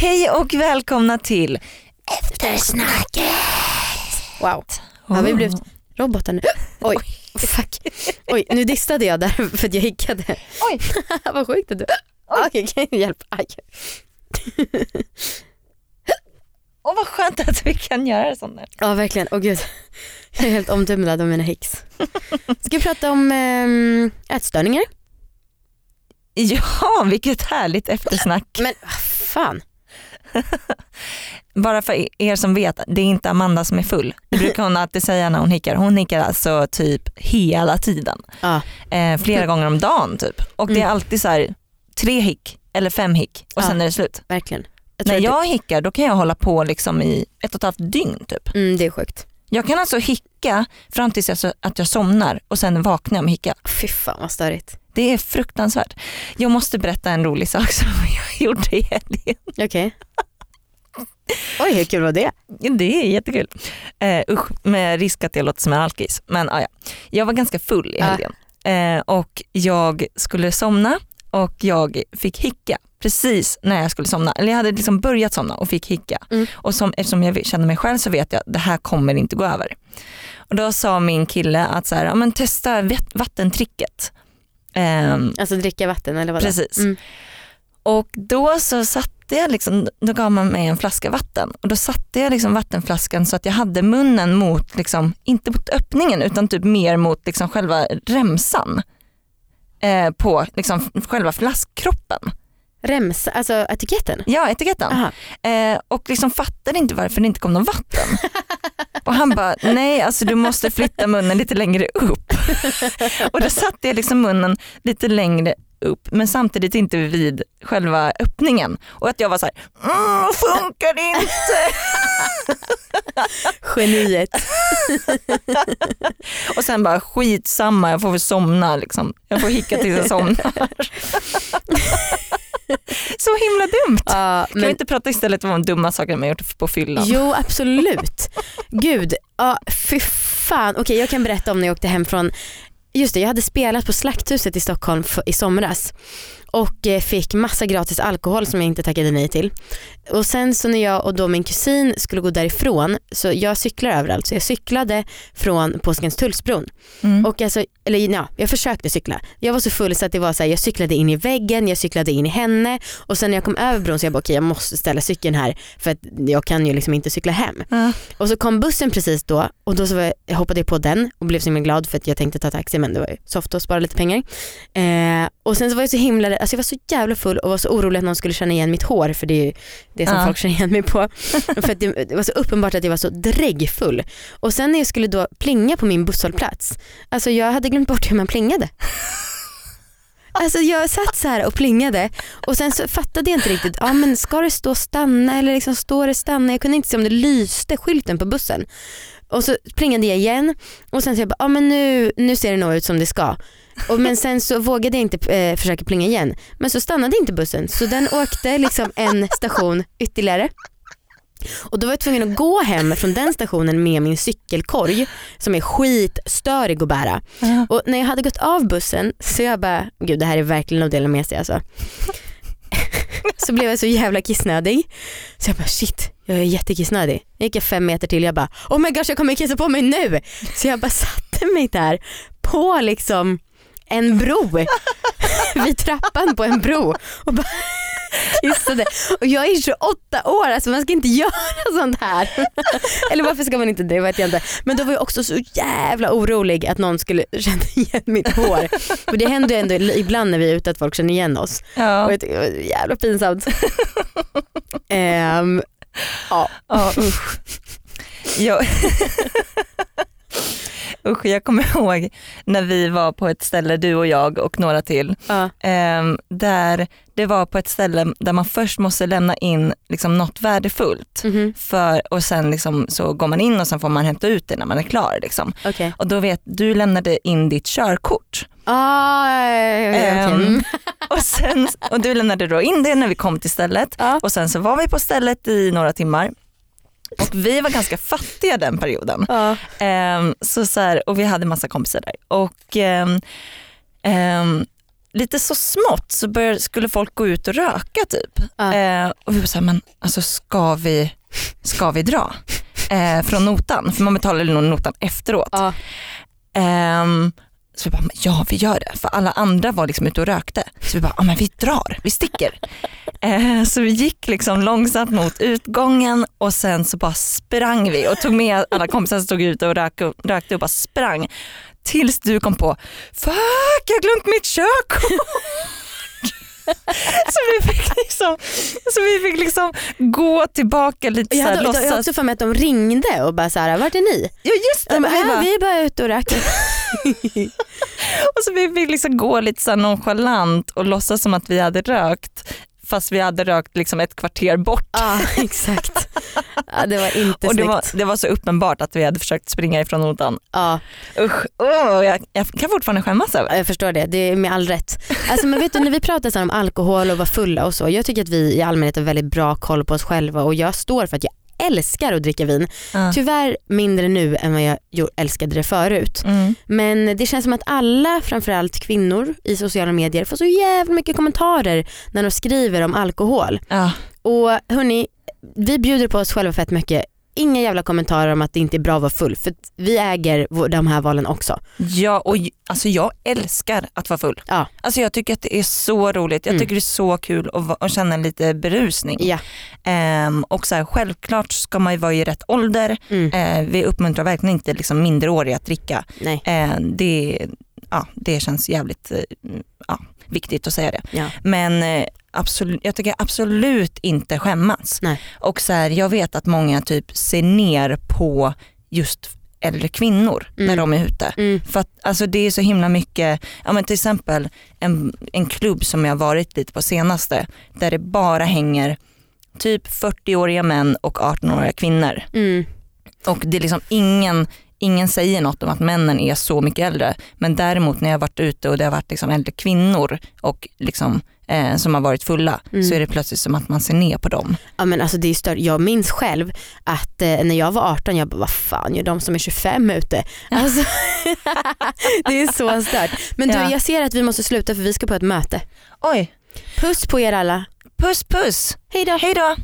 Hej och välkomna till Eftersnacket. Wow. Har vi blivit robotar nu? Oj, fuck. Oj, nu distade jag där för att jag hickade. Oj. Vad sjukt att du... Okej, kan jag hjälpa? Aj. Åh vad skönt att vi kan göra sånt där. Ja verkligen, åh gud. Jag är helt omtumlad av mina hicks. Ska vi prata om ähm, ätstörningar? Ja, vilket härligt eftersnack. Men fan. Bara för er som vet, det är inte Amanda som är full. Det brukar hon alltid säga när hon hickar. Hon hickar alltså typ hela tiden. Ja. Eh, flera gånger om dagen typ. Och det är Mm. alltid så här tre hick eller fem hick och sen Ja. är det slut. Verkligen. Jag När jag hickar då kan jag hålla på liksom i ett och ett halvt dygn typ. det, mm, det är sjukt. Jag kan alltså hicka fram tills jag, att jag somnar och sen vaknar jag med hicka. Fy fan vad störigt. Det är fruktansvärt. Jag måste berätta en rolig sak som gjorde i helgen. Okej. Oj hur kul var det? Det är jättekul. Uh, usch, med risk att jag låter som en alkis. Men ah, ja. Jag var ganska full i Ja. helgen Eh, och jag skulle somna och jag fick hicka precis när jag skulle somna. Eller jag hade liksom börjat somna och fick hicka. Mm. Och som, eftersom jag känner mig själv så vet jag att det här kommer inte gå över. Och då sa min kille att så här, ja, men testa vat- vattentricket. Ehm, Alltså dricka vatten eller vad? Precis. Mm. Och då så satte jag, liksom, då gav man mig en flaska vatten och då satte jag liksom vattenflaskan så att jag hade munnen mot, liksom, inte mot öppningen utan typ mer mot liksom själva remsan eh, på liksom själva flaskkroppen. Remsa, alltså etiketten? Ja, etiketten. Eh, och liksom fattade inte varför det inte kom någon vatten. och han bara, nej alltså du måste flytta munnen lite längre upp. och då satte jag liksom munnen lite längre upp men samtidigt inte vid själva öppningen. Och att jag var så här, mm, funkar det inte? Geniet. och sen bara skitsamma, jag får väl somna liksom. Jag får hicka tills jag somnar. så himla dumt. Ja, Kan vi inte prata istället om dumma saker man gjort på fyllan? Jo absolut. Gud, ja fy fan. Okej jag kan berätta om när jag åkte hem från, just det jag hade spelat på Slakthuset i Stockholm för, i somras och eh, fick massa gratis alkohol som jag inte tackade nej till. Och sen så när jag och då min kusin skulle gå därifrån, så jag cyklar överallt, så jag cyklade från Påskenstullsbron. Mm. Och alltså, eller ja, jag försökte cykla. Jag var så full så att det var så här, jag cyklade in i väggen, jag cyklade in i henne och sen när jag kom över bron så jag bara okej jag måste ställa cykeln här för att jag kan ju liksom inte cykla hem. Ja. Och så kom bussen precis då och då så var jag, jag hoppade jag på den och blev så himla glad för att jag tänkte ta taxi men det var ju soft att spara lite pengar. Eh, och sen så var jag så himla alltså jag var så jävla full och var så orolig att någon skulle känna igen mitt hår för det är ju det som Ja. folk känner igen mig på. för det, det var så uppenbart att jag var så dräggfull. Och sen när jag skulle då plinga på min busshållplats, alltså jag hade glömt bort hur man plingade. Alltså jag satt så här och plingade och sen så fattade jag inte riktigt, ja men ska det stå stanna eller liksom står det stanna? Jag kunde inte se om det lyste skylten på bussen. Och så plingade jag igen och sen så jag bara, ja men nu, nu ser det nog ut som det ska. Och, men sen så vågade jag inte eh, försöka plinga igen. Men så stannade inte bussen så den åkte liksom en station ytterligare. Och då var jag tvungen att gå hem från den stationen med min cykelkorg som är skitstörig att bära. Ja. Och när jag hade gått av bussen så jag bara, gud det här är verkligen att dela med sig alltså. så blev jag så jävla kissnödig. Så jag bara shit, jag är jättekissnödig. Jag gick jag fem meter till jag bara oh my gosh jag kommer kissa på mig nu. Så jag bara satte mig där på liksom en bro vid trappan på en bro och bara kissade. Och jag är 28 år, alltså man ska inte göra sånt här. Eller varför ska man inte det vet jag inte. Men då var jag också så jävla orolig att någon skulle känna igen mitt hår. För det händer ju ändå ibland när vi är ute att folk känner igen oss. Ja. Och jag tycker det var jävla pinsamt. Ehm, ja. Ja, usch. Jag, usch, jag kommer ihåg när vi var på ett ställe, du och jag och några till, Ja. ehm, där det var på ett ställe där man först måste lämna in liksom något värdefullt Mhm. för, och sen liksom så går man in och sen får man hämta ut det när man är klar. Liksom. Okej. Och då vet du lämnade in ditt körkort Ah, ja, okej. Ehm, Mm. och, sen, och du lämnade då in det när vi kom till stället Ja. och sen så var vi på stället i några timmar och vi var ganska fattiga den perioden. Ja. Ehm, så så här, och vi hade massa kompisar där. Och, ehm, lite så smått så började, skulle folk gå ut och röka typ. Ja. Och vi var såhär, men alltså ska vi, ska vi dra från notan? För man betalar nog notan efteråt. Ja. Så vi bara, ja vi gör det. För alla andra var liksom ute och rökte. Så vi bara, ja men vi drar, vi sticker. Eh, så vi gick liksom långsamt mot utgången och sen så bara sprang vi och tog med alla kompisar som stod ute och rökte, rökte och bara sprang. Tills du kom på, fuck jag har glömt mitt körkort. så, vi fick liksom, så vi fick liksom gå tillbaka lite Jag så här, hade jag har låtsas. också för mig att de ringde och bara så här, vart är ni? Ja just det, De bara, vi "Ja, bara, vi är bara ute och röker. Och så vi fick liksom gå lite så nonchalant och låtsas som att vi hade rökt fast vi hade rökt liksom ett kvarter bort. ja exakt. Ja, det var inte Och det snyggt. var, det var så uppenbart att vi hade försökt springa ifrån notan. Ja, Usch, åh, jag, jag kan fortfarande skämmas över. jag förstår det, det är med all rätt. Alltså, men vet du när vi pratar så om alkohol och vara fulla och så, jag tycker att vi i allmänhet har väldigt bra koll på oss själva och jag står för att jag älskar att dricka vin. Ja. Tyvärr mindre nu än vad jag älskade det förut. Mm. Men det känns som att alla, framförallt kvinnor i sociala medier får så jävla mycket kommentarer när de skriver om alkohol. Ja. Och hörni, vi bjuder på oss själva fett mycket. Inga jävla kommentarer om att det inte är bra att vara full för vi äger de här valen också. Ja, och alltså jag älskar att vara full. Ja. Alltså jag tycker att det är så roligt. Jag Mm. tycker det är så kul att, att känna lite berusning. Ja. Ehm, och så här, självklart ska man ju vara i rätt ålder. Mm. Eh, vi uppmuntrar verkligen inte liksom minderåriga att dricka. Nej. Eh, det, ja, det känns jävligt eh, ja, viktigt att säga det. Ja. Men eh, absolut, jag tycker absolut inte skämmas. Nej. Och så här, jag vet att många typ ser ner på just äldre kvinnor när Mm. de är ute. Mm. För att alltså, det är så himla mycket, ja, men till exempel en, en klubb som jag varit lite på senaste där det bara hänger typ 40-åriga män och 18-åriga kvinnor. Mm. Och det är liksom ingen, ingen säger något om att männen är så mycket äldre. Men däremot när jag har varit ute och det har varit liksom äldre kvinnor och liksom, eh, som har varit fulla Mm. så är det plötsligt som att man ser ner på dem. Ja men alltså det är stört. Jag minns själv att eh, när jag var 18, jag bara vad fan gör de som är 25 ute? Alltså, det är så stört. Men du Ja. jag ser att vi måste sluta för vi ska på ett möte. Oj, Puss på er alla. puss puss. Hej då. Hej då.